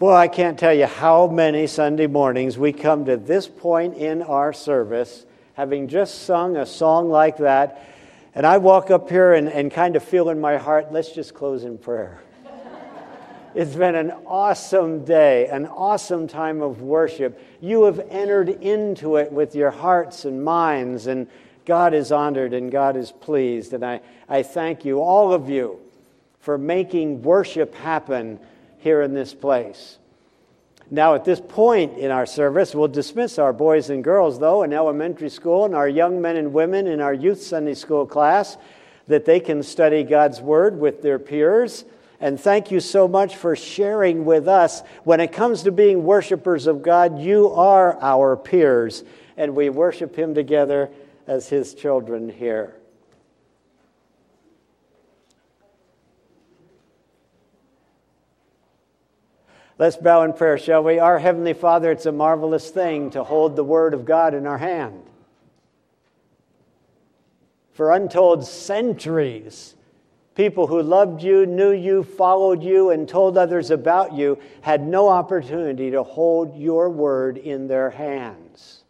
Boy, I can't tell you how many Sunday mornings we come to this point in our service, having just sung a song like that, and I walk up here and, and kind of feel in my heart, let's just close in prayer. It's been an awesome day, an awesome time of worship. You have entered into it with your hearts and minds, and God is honored and God is pleased. And I, I thank you, all of you, for making worship happen here in this place. Now, at this point in our service, we'll dismiss our boys and girls, though, in elementary school and our young men and women in our youth Sunday school class, that they can study God's Word with their peers. And thank you so much for sharing with us. When it comes to being worshipers of God, you are our peers, and we worship Him together as His children here. Let's bow in prayer, shall we? Our Heavenly Father, it's a marvelous thing to hold the Word of God in our hand. For untold centuries, people who loved you, knew you, followed you, and told others about you had no opportunity to hold your Word in their hands.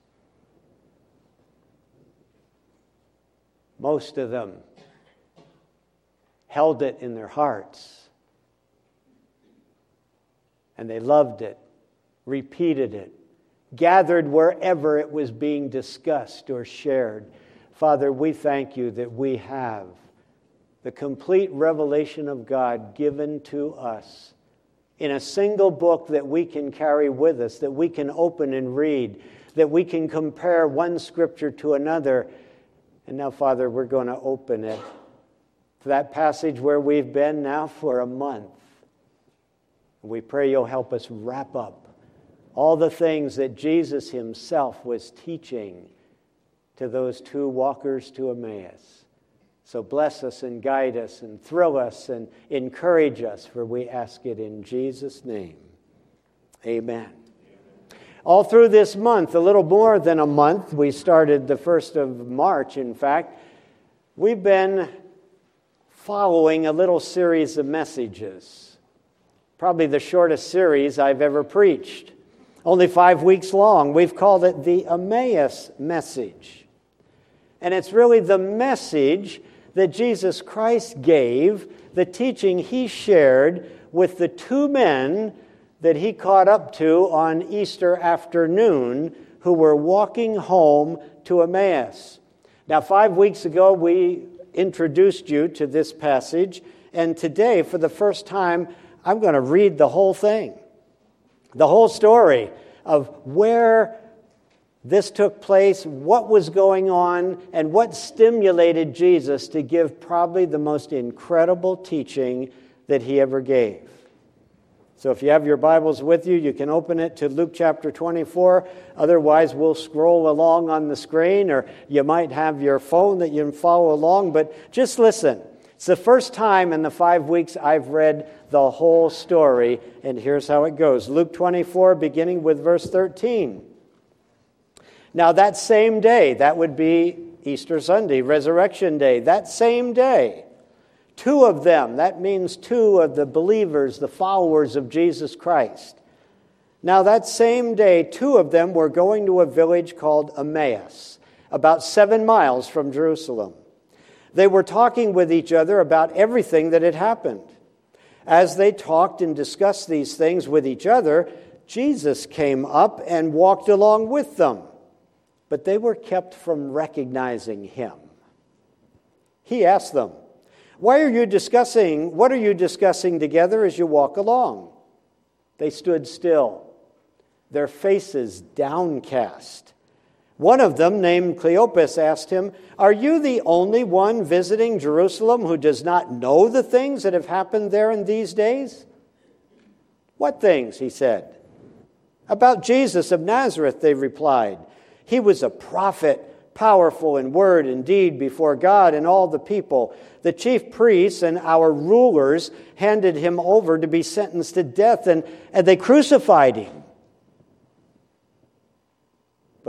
Most of them held it in their hearts and they loved it, repeated it, gathered wherever it was being discussed or shared. Father, we thank you that we have the complete revelation of God given to us in a single book that we can carry with us, that we can open and read, that we can compare one scripture to another. And now, Father, we're going to open it to that passage where we've been now for a month. We pray you'll help us wrap up all the things that Jesus himself was teaching to those two walkers to Emmaus. So bless us and guide us and thrill us and encourage us, for we ask it in Jesus' name. Amen. All through this month, a little more than a month, we started the 1st of March, in fact, we've been following a little series of messages probably the shortest series I've ever preached. Only five weeks long. We've called it the Emmaus message. And it's really the message that Jesus Christ gave, the teaching he shared with the two men that he caught up to on Easter afternoon who were walking home to Emmaus. Now, five weeks ago, we introduced you to this passage, and today, for the first time, I'm going to read the whole thing, the whole story of where this took place, what was going on, and what stimulated Jesus to give probably the most incredible teaching that he ever gave. So if you have your Bibles with you, you can open it to Luke chapter 24. Otherwise, we'll scroll along on the screen, or you might have your phone that you can follow along. But just listen. It's the first time in the five weeks I've read the whole story, and here's how it goes Luke 24, beginning with verse 13. Now, that same day, that would be Easter Sunday, Resurrection Day, that same day, two of them, that means two of the believers, the followers of Jesus Christ. Now, that same day, two of them were going to a village called Emmaus, about seven miles from Jerusalem. They were talking with each other about everything that had happened. As they talked and discussed these things with each other, Jesus came up and walked along with them, but they were kept from recognizing him. He asked them, Why are you discussing? What are you discussing together as you walk along? They stood still, their faces downcast. One of them, named Cleopas, asked him, Are you the only one visiting Jerusalem who does not know the things that have happened there in these days? What things? he said. About Jesus of Nazareth, they replied. He was a prophet powerful in word and deed before God and all the people. The chief priests and our rulers handed him over to be sentenced to death, and, and they crucified him.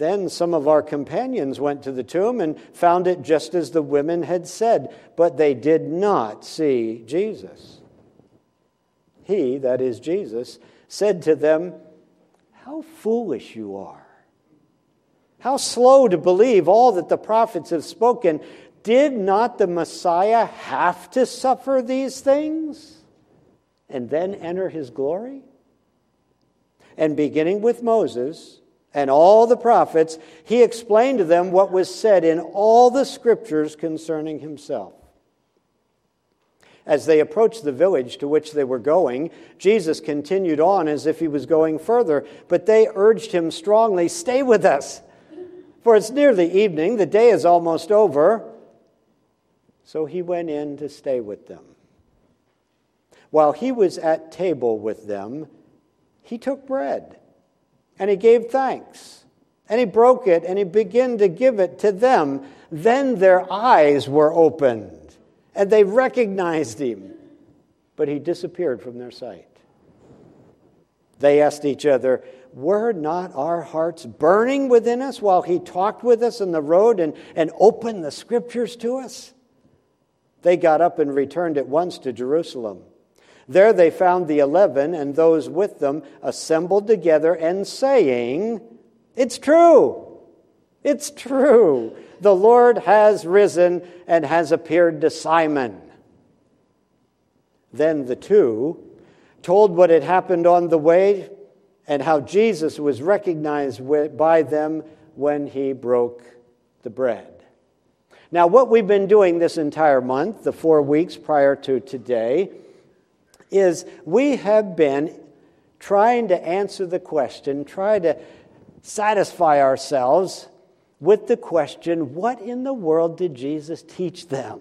Then some of our companions went to the tomb and found it just as the women had said, but they did not see Jesus. He, that is Jesus, said to them, How foolish you are! How slow to believe all that the prophets have spoken. Did not the Messiah have to suffer these things and then enter his glory? And beginning with Moses and all the prophets, he explained to them what was said in all the scriptures concerning himself. As they approached the village to which they were going, Jesus continued on as if he was going further, but they urged him strongly, Stay with us, for it's nearly evening, the day is almost over. So he went in to stay with them. While he was at table with them, he took bread and he gave thanks. And he broke it and he began to give it to them. Then their eyes were opened and they recognized him, but he disappeared from their sight. They asked each other, Were not our hearts burning within us while he talked with us in the road and, and opened the scriptures to us? They got up and returned at once to Jerusalem. There they found the eleven and those with them assembled together and saying, It's true! It's true! The Lord has risen and has appeared to Simon. Then the two told what had happened on the way and how Jesus was recognized by them when he broke the bread. Now, what we've been doing this entire month, the four weeks prior to today, is we have been trying to answer the question, try to satisfy ourselves with the question what in the world did Jesus teach them?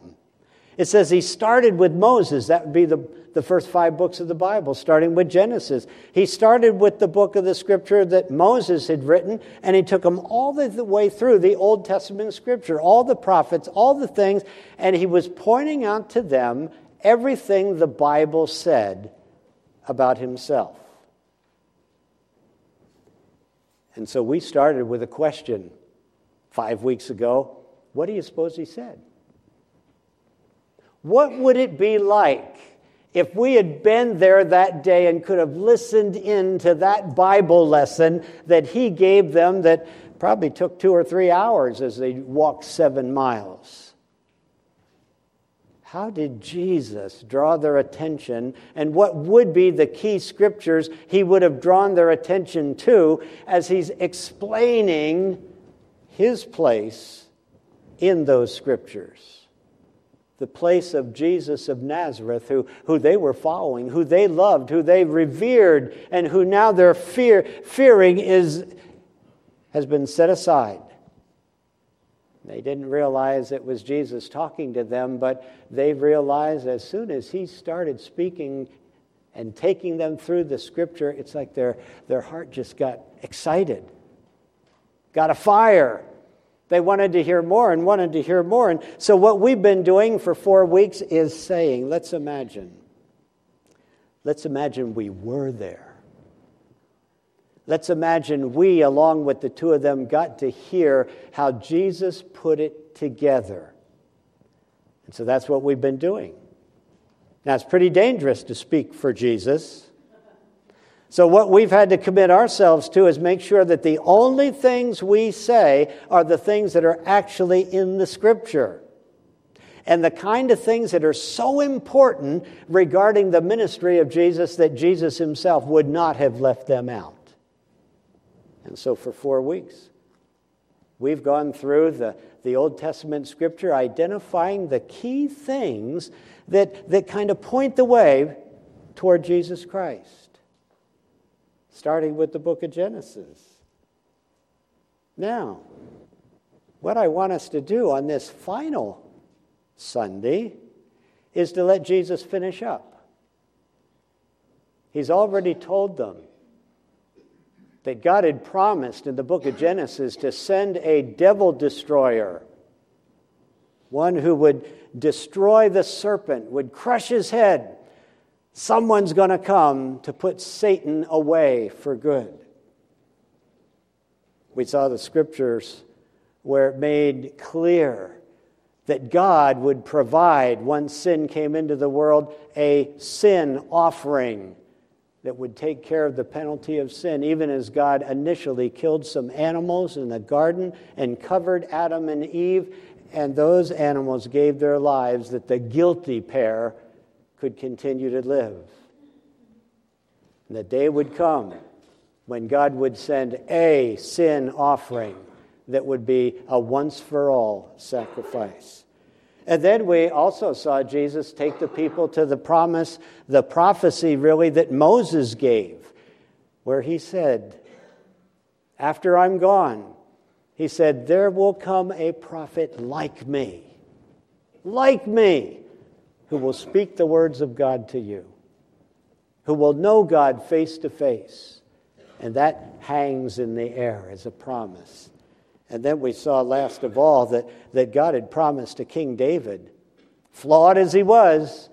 It says he started with Moses. That would be the, the first five books of the Bible, starting with Genesis. He started with the book of the scripture that Moses had written, and he took them all the way through the Old Testament scripture, all the prophets, all the things, and he was pointing out to them everything the Bible said about himself. And so we started with a question five weeks ago. What do you suppose he said? What would it be like if we had been there that day and could have listened in to that Bible lesson that he gave them that probably took two or three hours as they walked seven miles? How did Jesus draw their attention, and what would be the key scriptures he would have drawn their attention to as he's explaining his place in those scriptures? the place of Jesus of Nazareth, who, who they were following, who they loved, who they revered, and who now their fear, fearing is, has been set aside. They didn't realize it was Jesus talking to them, but they realized as soon as he started speaking and taking them through the scripture, it's like their, their heart just got excited, got a fire. They wanted to hear more and wanted to hear more. And so, what we've been doing for four weeks is saying, let's imagine. Let's imagine we were there. Let's imagine we, along with the two of them, got to hear how Jesus put it together. And so that's what we've been doing. Now, it's pretty dangerous to speak for Jesus. So, what we've had to commit ourselves to is make sure that the only things we say are the things that are actually in the scripture. and the kind of things that are so important regarding the ministry of Jesus that Jesus himself would not have left them out. And so, for four weeks, we've gone through the, the Old Testament scripture identifying the key things that, that kind of point the way toward Jesus Christ, starting with the book of Genesis. Now, what I want us to do on this final Sunday is to let Jesus finish up. He's already told them that God had promised in the book of Genesis to send a devil destroyer, one who would destroy the serpent, would crush his head. Someone's going to come to put Satan away for good. We saw the scriptures where it made clear that God would provide, once sin came into the world, a sin offering that would take care of the penalty of sin, even as God initially killed some animals in the garden and covered Adam and Eve, and those animals gave their lives that the guilty pair could continue to live. And the day would come when God would send a sin offering that would be a once for all sacrifice. And then we also saw Jesus take the people to the promise, the prophecy really that Moses gave, where he said, After I'm gone, he said, There will come a prophet like me, like me, who will speak the words of God to you, who will know God face to face. And that hangs in the air as a promise. And then we saw last of all that, that God had promised to King David, flawed as he was,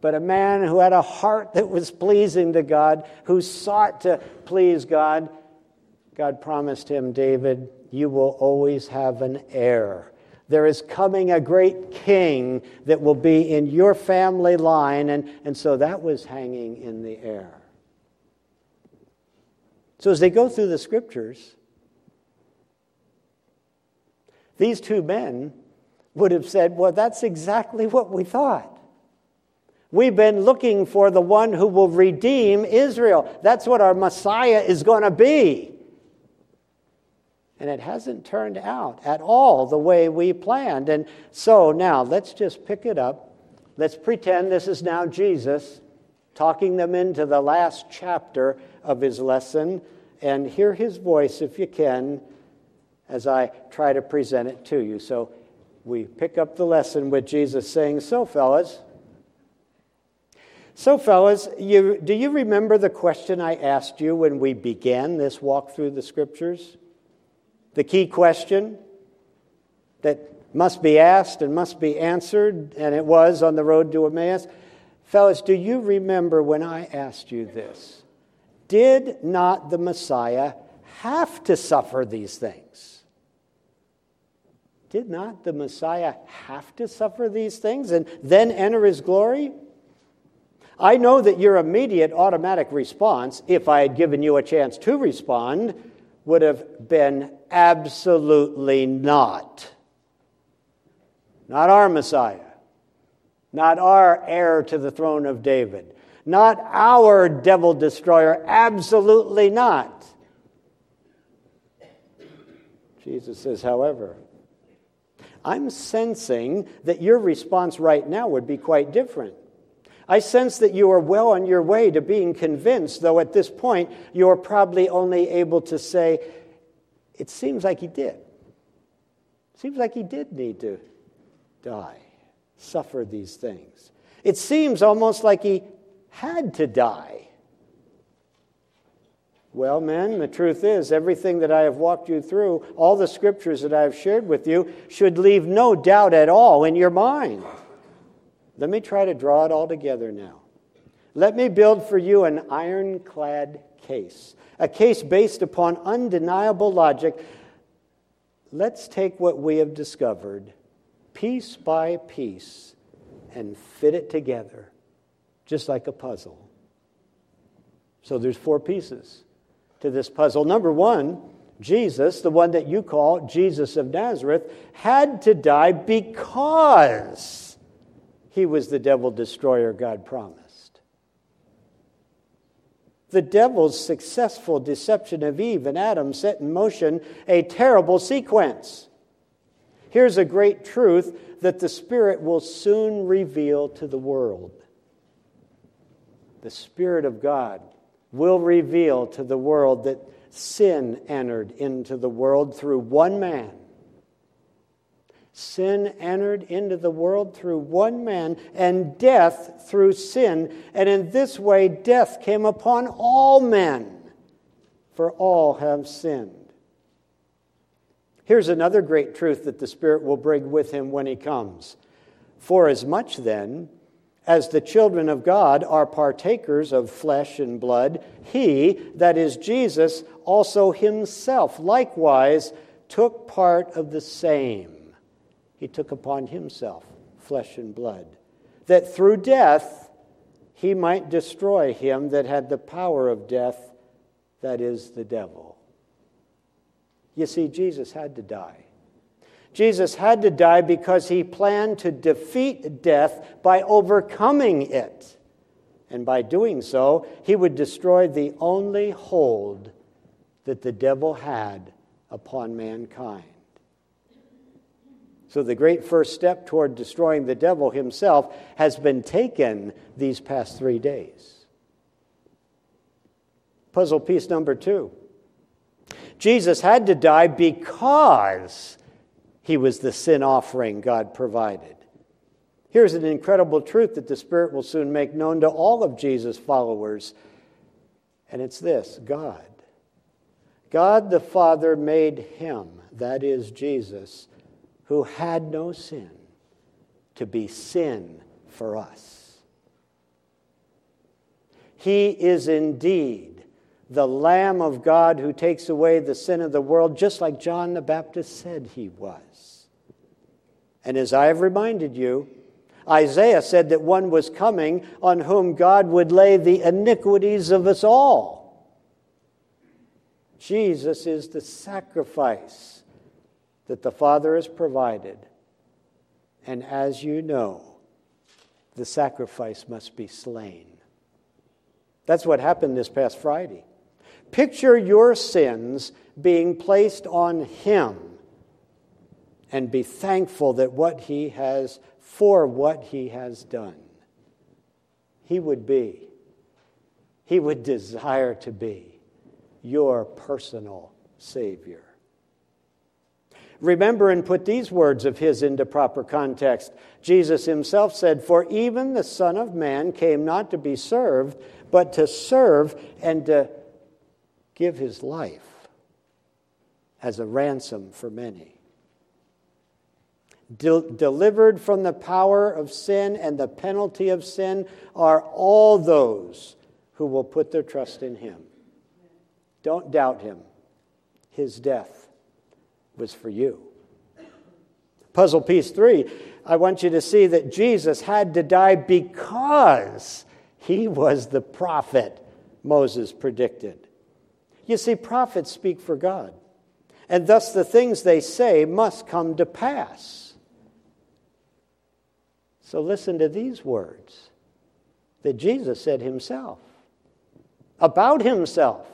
but a man who had a heart that was pleasing to God, who sought to please God. God promised him, David, you will always have an heir. There is coming a great king that will be in your family line. And, and so that was hanging in the air. So as they go through the scriptures, these two men would have said, Well, that's exactly what we thought. We've been looking for the one who will redeem Israel. That's what our Messiah is going to be. And it hasn't turned out at all the way we planned. And so now let's just pick it up. Let's pretend this is now Jesus talking them into the last chapter of his lesson. And hear his voice if you can as I try to present it to you. So we pick up the lesson with Jesus saying, So, fellas, so, fellas, you, do you remember the question I asked you when we began this walk through the scriptures? The key question that must be asked and must be answered, and it was on the road to Emmaus. Fellas, do you remember when I asked you this? Did not the Messiah have to suffer these things? Did not the Messiah have to suffer these things and then enter his glory? I know that your immediate automatic response, if I had given you a chance to respond, would have been absolutely not. Not our Messiah, not our heir to the throne of David, not our devil destroyer, absolutely not. Jesus says, however, I'm sensing that your response right now would be quite different. I sense that you are well on your way to being convinced, though at this point you're probably only able to say, it seems like he did. Seems like he did need to die, suffer these things. It seems almost like he had to die. Well, men, the truth is, everything that I have walked you through, all the scriptures that I have shared with you, should leave no doubt at all in your mind. Let me try to draw it all together now. Let me build for you an ironclad case, a case based upon undeniable logic. Let's take what we have discovered piece by piece and fit it together, just like a puzzle. So there's four pieces to this puzzle. Number one, Jesus, the one that you call Jesus of Nazareth, had to die because he was the devil destroyer God promised. The devil's successful deception of Eve and Adam set in motion a terrible sequence. Here's a great truth that the Spirit will soon reveal to the world. The Spirit of God will reveal to the world that sin entered into the world through one man. Sin entered into the world through one man, and death through sin. And in this way, death came upon all men, for all have sinned. Here's another great truth that the Spirit will bring with him when he comes. For as much then as the children of God are partakers of flesh and blood, he, that is Jesus, also himself likewise took part of the same. He took upon himself flesh and blood, that through death he might destroy him that had the power of death, that is, the devil. You see, Jesus had to die. Jesus had to die because he planned to defeat death by overcoming it. And by doing so, he would destroy the only hold that the devil had upon mankind. So, the great first step toward destroying the devil himself has been taken these past three days. Puzzle piece number two Jesus had to die because he was the sin offering God provided. Here's an incredible truth that the Spirit will soon make known to all of Jesus' followers, and it's this God. God the Father made him, that is Jesus, who had no sin, to be sin for us. He is indeed the Lamb of God who takes away the sin of the world, just like John the Baptist said he was. And as I have reminded you, Isaiah said that one was coming on whom God would lay the iniquities of us all. Jesus is the sacrifice that the Father has provided. And as you know, the sacrifice must be slain. That's what happened this past Friday. Picture your sins being placed on Him and be thankful that what he has for what he has done. He would be, he would desire to be your personal Savior. Remember and put these words of his into proper context. Jesus himself said, For even the Son of Man came not to be served, but to serve and to give his life as a ransom for many de- delivered from the power of sin and the penalty of sin are all those who will put their trust in him. Don't doubt him. His death was for you. Puzzle piece three I want you to see that Jesus had to die because he was the prophet Moses predicted. You see, prophets speak for God, and thus the things they say must come to pass. So listen to these words that Jesus said himself about himself.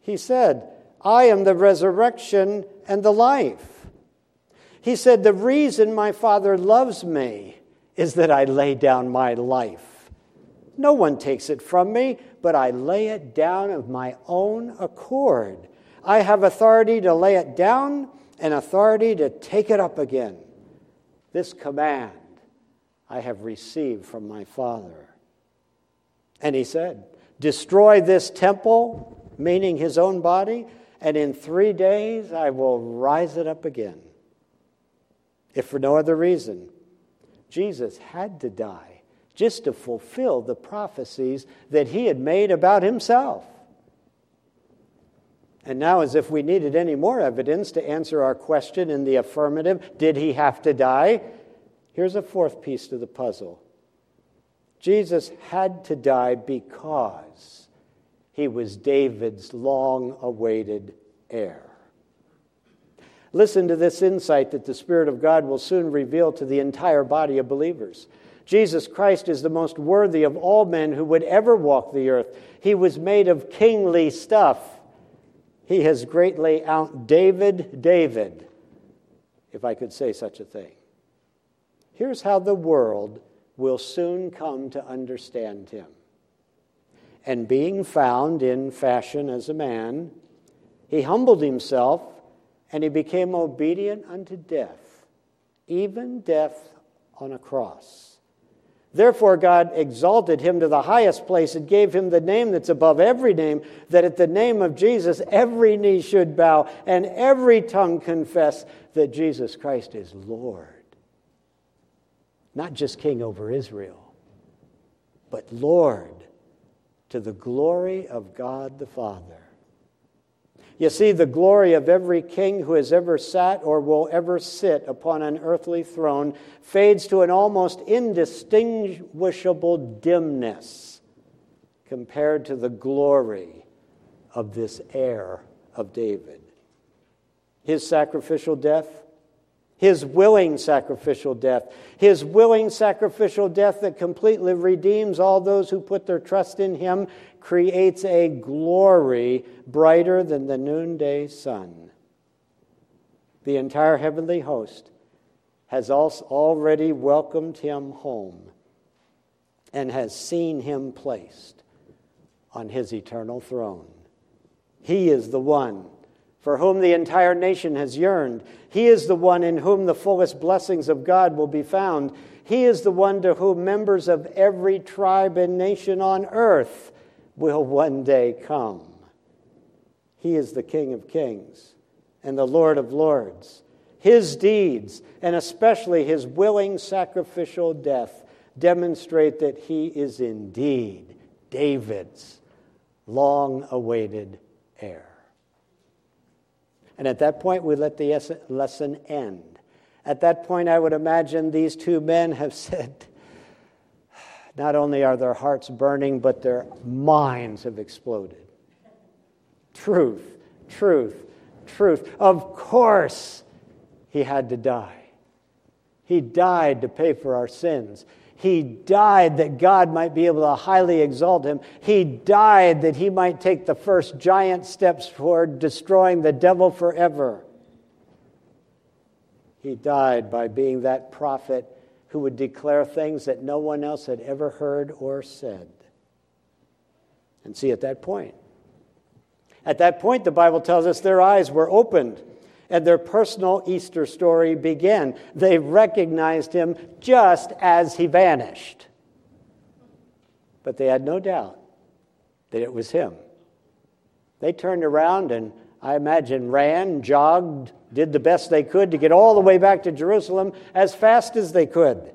He said, I am the resurrection and the life. He said, The reason my Father loves me is that I lay down my life. No one takes it from me, but I lay it down of my own accord. I have authority to lay it down and authority to take it up again. This command I have received from my Father. And he said, Destroy this temple, meaning his own body, and in three days I will rise it up again. If for no other reason, Jesus had to die just to fulfill the prophecies that he had made about himself. And now, as if we needed any more evidence to answer our question in the affirmative, did he have to die? Here's a fourth piece to the puzzle Jesus had to die because he was David's long awaited heir. Listen to this insight that the Spirit of God will soon reveal to the entire body of believers. Jesus Christ is the most worthy of all men who would ever walk the earth. He was made of kingly stuff. He has greatly out David David, if I could say such a thing. Here's how the world will soon come to understand him. And being found in fashion as a man, he humbled himself and he became obedient unto death, even death on a cross. Therefore, God exalted him to the highest place and gave him the name that's above every name, that at the name of Jesus every knee should bow and every tongue confess that Jesus Christ is Lord. Not just king over Israel, but Lord to the glory of God the Father. You see, the glory of every king who has ever sat or will ever sit upon an earthly throne fades to an almost indistinguishable dimness compared to the glory of this heir of David. His sacrificial death, his willing sacrificial death, his willing sacrificial death that completely redeems all those who put their trust in him creates a glory brighter than the noonday sun. The entire heavenly host has already welcomed him home and has seen him placed on his eternal throne. He is the one for whom the entire nation has yearned. He is the one in whom the fullest blessings of God will be found. He is the one to whom members of every tribe and nation on earth will one day come. He is the King of kings and the Lord of lords. His deeds, and especially his willing sacrificial death, demonstrate that he is indeed David's long awaited heir. And at that point, we let the lesson end. At that point, I would imagine these two men have said, not only are their hearts burning, but their minds have exploded. Truth, truth, truth. Of course, he had to die. He died to pay for our sins. He died that God might be able to highly exalt him. He died that he might take the first giant steps toward destroying the devil forever. He died by being that prophet who would declare things that no one else had ever heard or said. And see, at that point, at that point, the Bible tells us their eyes were opened and their personal Easter story began. They recognized him just as he vanished. But they had no doubt that it was him. They turned around and I imagine ran, jogged, did the best they could to get all the way back to Jerusalem as fast as they could.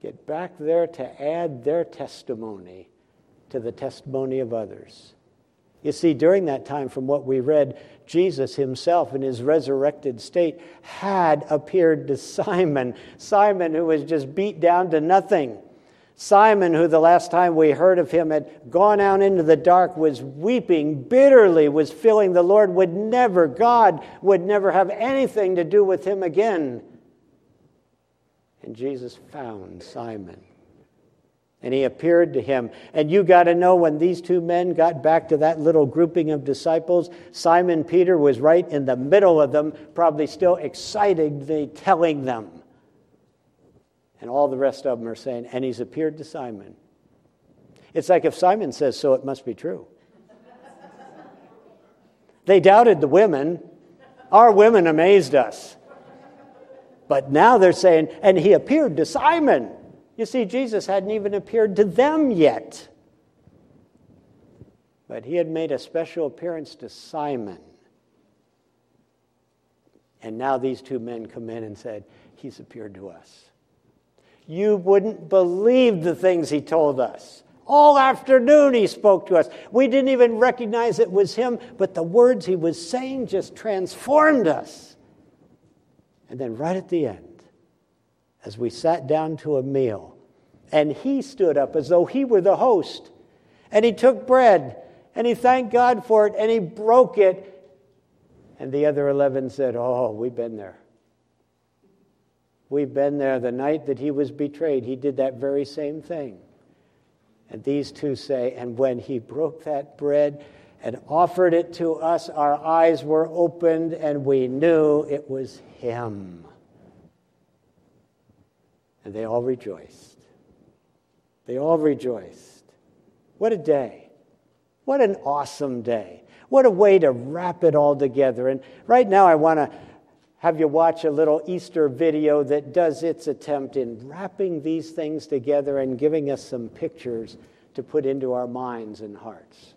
Get back there to add their testimony to the testimony of others. You see, during that time, from what we read, Jesus himself in his resurrected state had appeared to Simon. Simon, who was just beat down to nothing. Simon, who the last time we heard of him had gone out into the dark, was weeping bitterly, was feeling the Lord would never, God would never have anything to do with him again. And Jesus found Simon and he appeared to him. And you got to know when these two men got back to that little grouping of disciples, Simon Peter was right in the middle of them, probably still excitedly telling them. And all the rest of them are saying, and he's appeared to Simon. It's like if Simon says so, it must be true. they doubted the women. Our women amazed us. But now they're saying, and he appeared to Simon. You see, Jesus hadn't even appeared to them yet. But he had made a special appearance to Simon. And now these two men come in and said, He's appeared to us. You wouldn't believe the things he told us. All afternoon he spoke to us. We didn't even recognize it was him, but the words he was saying just transformed us. And then, right at the end, as we sat down to a meal. And he stood up as though he were the host. And he took bread And he thanked God for it and he broke it. And the other 11 said, Oh, we've been there. We've been there the night that he was betrayed. He did that very same thing. And these two say, And when he broke that bread and offered it to us, our eyes were opened and we knew it was him. And they all rejoiced. They all rejoiced. What a day. What an awesome day. What a way to wrap it all together. And right now, I want to have you watch a little Easter video that does its attempt in wrapping these things together and giving us some pictures to put into our minds and hearts.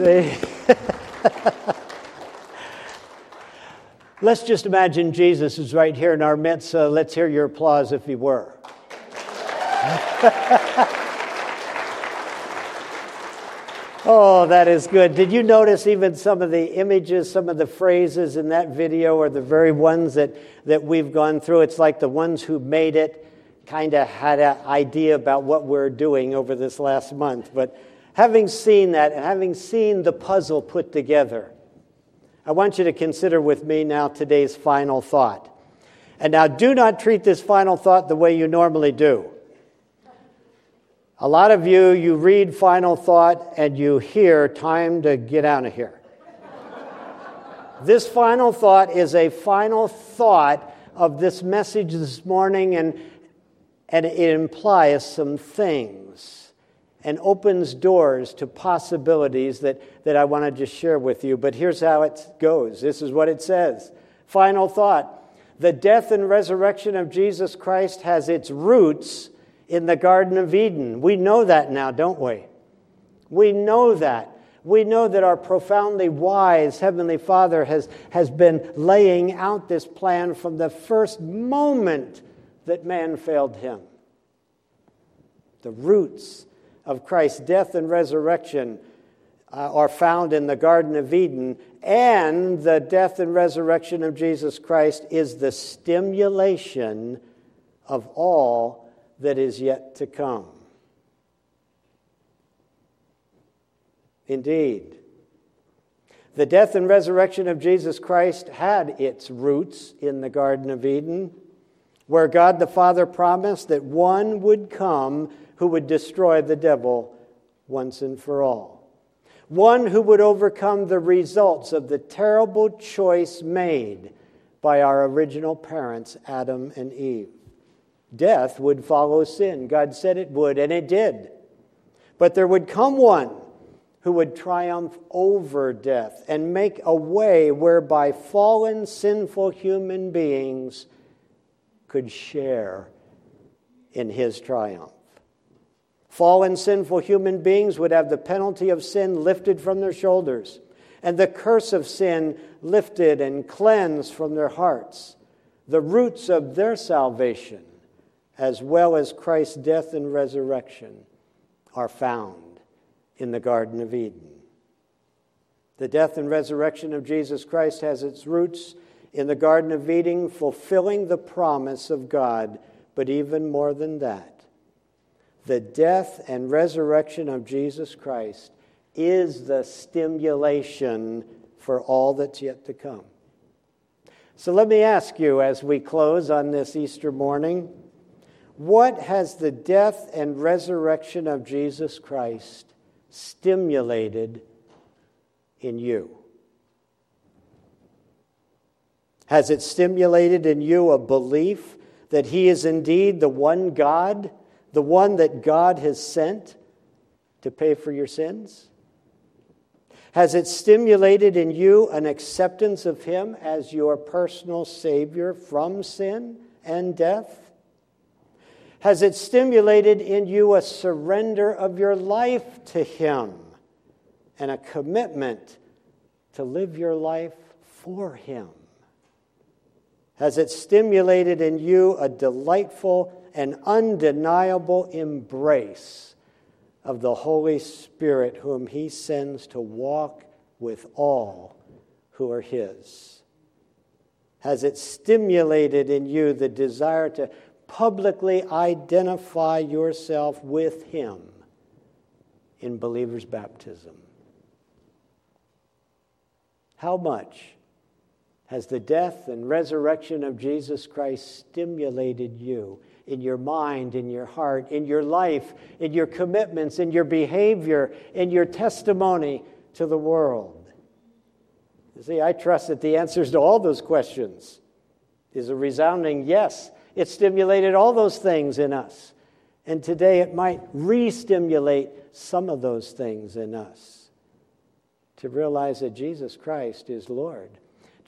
Let's just imagine Jesus is right here in our midst. Uh, let's hear your applause if he were. oh, that is good. Did you notice even some of the images, some of the phrases in that video are the very ones that, that we've gone through? It's like the ones who made it kind of had an idea about what we're doing over this last month. But Having seen that and having seen the puzzle put together, I want you to consider with me now today's final thought. And now, do not treat this final thought the way you normally do. A lot of you, you read final thought and you hear time to get out of here. this final thought is a final thought of this message this morning, and, and it implies some things and opens doors to possibilities that, that I want to just share with you. But here's how it goes this is what it says. Final thought the death and resurrection of Jesus Christ has its roots in the Garden of Eden. We know that now, don't we? We know that. We know that our profoundly wise Heavenly Father has, has been laying out this plan from the first moment that man failed him. The roots of Christ's death and resurrection uh, are found in the Garden of Eden, and the death and resurrection of Jesus Christ is the stimulation of all that is yet to come. Indeed, the death and resurrection of Jesus Christ had its roots in the Garden of Eden. where God the Father promised that one would come who would destroy the devil once and for all. One who would overcome the results of the terrible choice made by our original parents, Adam and Eve. Death would follow sin. God said it would, and it did. But there would come one who would triumph over death and make a way whereby fallen, sinful human beings could share in his triumph. Fallen, sinful human beings would have the penalty of sin lifted from their shoulders and the curse of sin lifted and cleansed from their hearts. The roots of their salvation, as well as Christ's death and resurrection, are found in the Garden of Eden. The death and resurrection of Jesus Christ has its roots in the Garden of Eden, fulfilling the promise of God, but even more than that. The death and resurrection of Jesus Christ is the stimulation for all that's yet to come. So let me ask you as we close on this Easter morning what has the death and resurrection of Jesus Christ stimulated in you? Has it stimulated in you a belief that He is indeed the one God, the one that God has sent to pay for your sins? Has it stimulated in you an acceptance of Him as your personal Savior from sin and death? Has it stimulated in you a surrender of your life to Him and a commitment to live your life for Him? Has it stimulated in you a delightful and undeniable embrace of the Holy Spirit, whom He sends to walk with all who are His? Has it stimulated in you the desire to publicly identify yourself with Him in believer's baptism? How much? Has the death and resurrection of Jesus Christ stimulated you in your mind, in your heart, in your life, in your commitments, in your behavior, in your testimony to the world? You see, I trust that the answers to all those questions is a resounding yes. It stimulated all those things in us. And today it might re stimulate some of those things in us to realize that Jesus Christ is Lord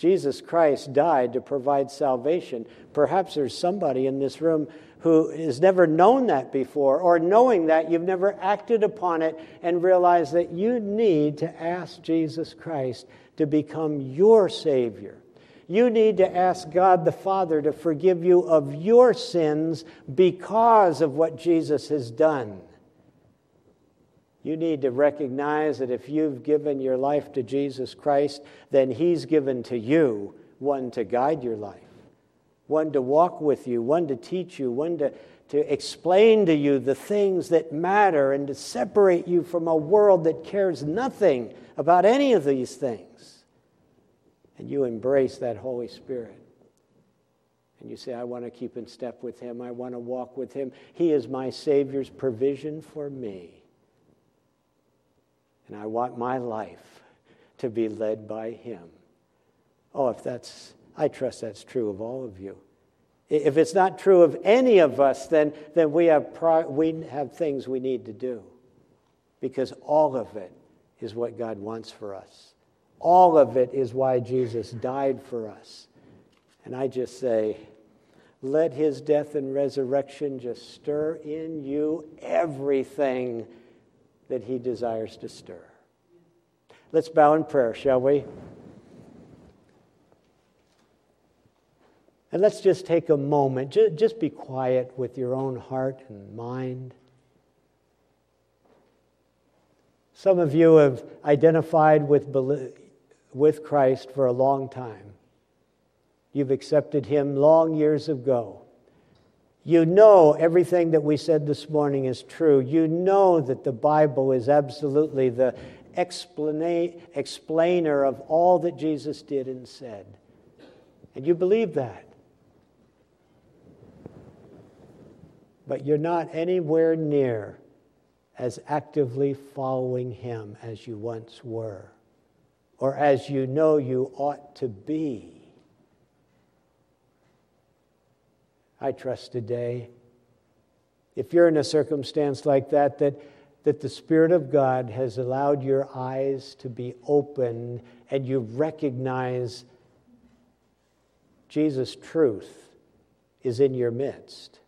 Jesus Christ died to provide salvation. Perhaps there's somebody in this room who has never known that before, or knowing that you've never acted upon it and realized that you need to ask Jesus Christ to become your Savior. You need to ask God the Father to forgive you of your sins because of what Jesus has done. You need to recognize that if you've given your life to Jesus Christ, then He's given to you one to guide your life, one to walk with you, one to teach you, one to, to explain to you the things that matter and to separate you from a world that cares nothing about any of these things. And you embrace that Holy Spirit. And you say, I want to keep in step with Him. I want to walk with Him. He is my Savior's provision for me. And I want my life to be led by Him. Oh, if that's, I trust that's true of all of you. If it's not true of any of us, then, then we, have pro- we have things we need to do. Because all of it is what God wants for us. All of it is why Jesus died for us. And I just say, let his death and resurrection just stir in you everything that he desires to stir. Let's bow in prayer, shall we? And let's just take a moment, just be quiet with your own heart and mind. Some of you have identified with, with Christ for a long time. You've accepted Him long years ago. You know everything that we said this morning is true. You know that the Bible is absolutely the explainer of all that Jesus did and said. And you believe that. But you're not anywhere near as actively following Him as you once were, or as you know you ought to be. I trust today, if you're in a circumstance like that, that, that the Spirit of God has allowed your eyes to be open and you recognize Jesus' truth is in your midst.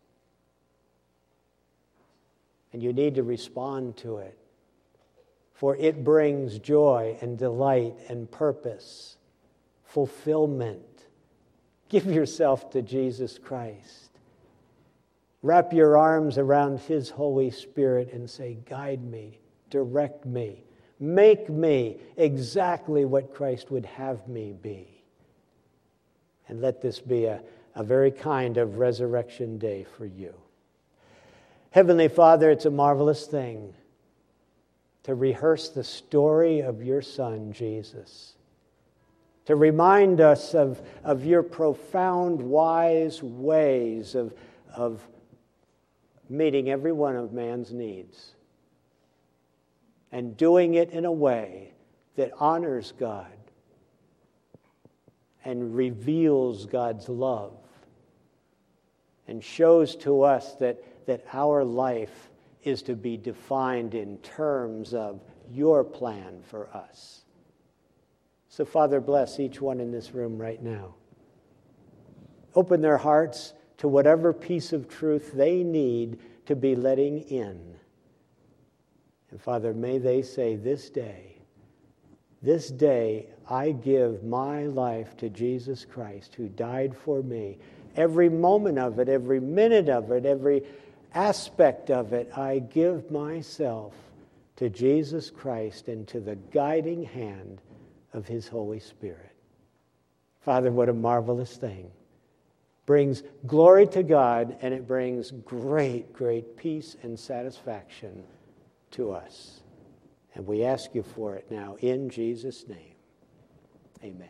And you need to respond to it, for it brings joy and delight and purpose, fulfillment. Give yourself to Jesus Christ. Wrap your arms around His Holy Spirit and say, Guide me, direct me, make me exactly what Christ would have me be. And let this be a, a very kind of resurrection day for you. Heavenly Father, it's a marvelous thing to rehearse the story of your Son, Jesus, to remind us of, of your profound, wise ways of, of meeting every one of man's needs and doing it in a way that honors God and reveals God's love and shows to us that, that our life is to be defined in terms of your plan for us. So, Father, bless each one in this room right now. Open their hearts to whatever piece of truth they need to be letting in. And, Father, may they say this day, this day I give my life to Jesus Christ who died for me. Every moment of it, every minute of it, every aspect of it, I give myself to Jesus Christ and to the guiding hand of His Holy Spirit. Father, what a marvelous thing. Brings glory to God and it brings great, great peace and satisfaction to us. And we ask you for it now in Jesus' name. Amen.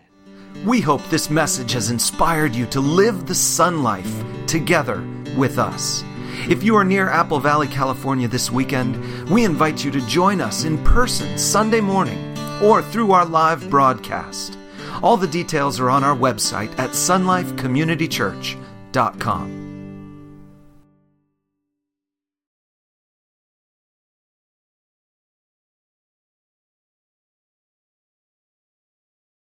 We hope this message has inspired you to live the sun life together with us. If you are near Apple Valley, California this weekend, we invite you to join us in person Sunday morning or through our live broadcast. All the details are on our website at sunlifecommunitychurch.com.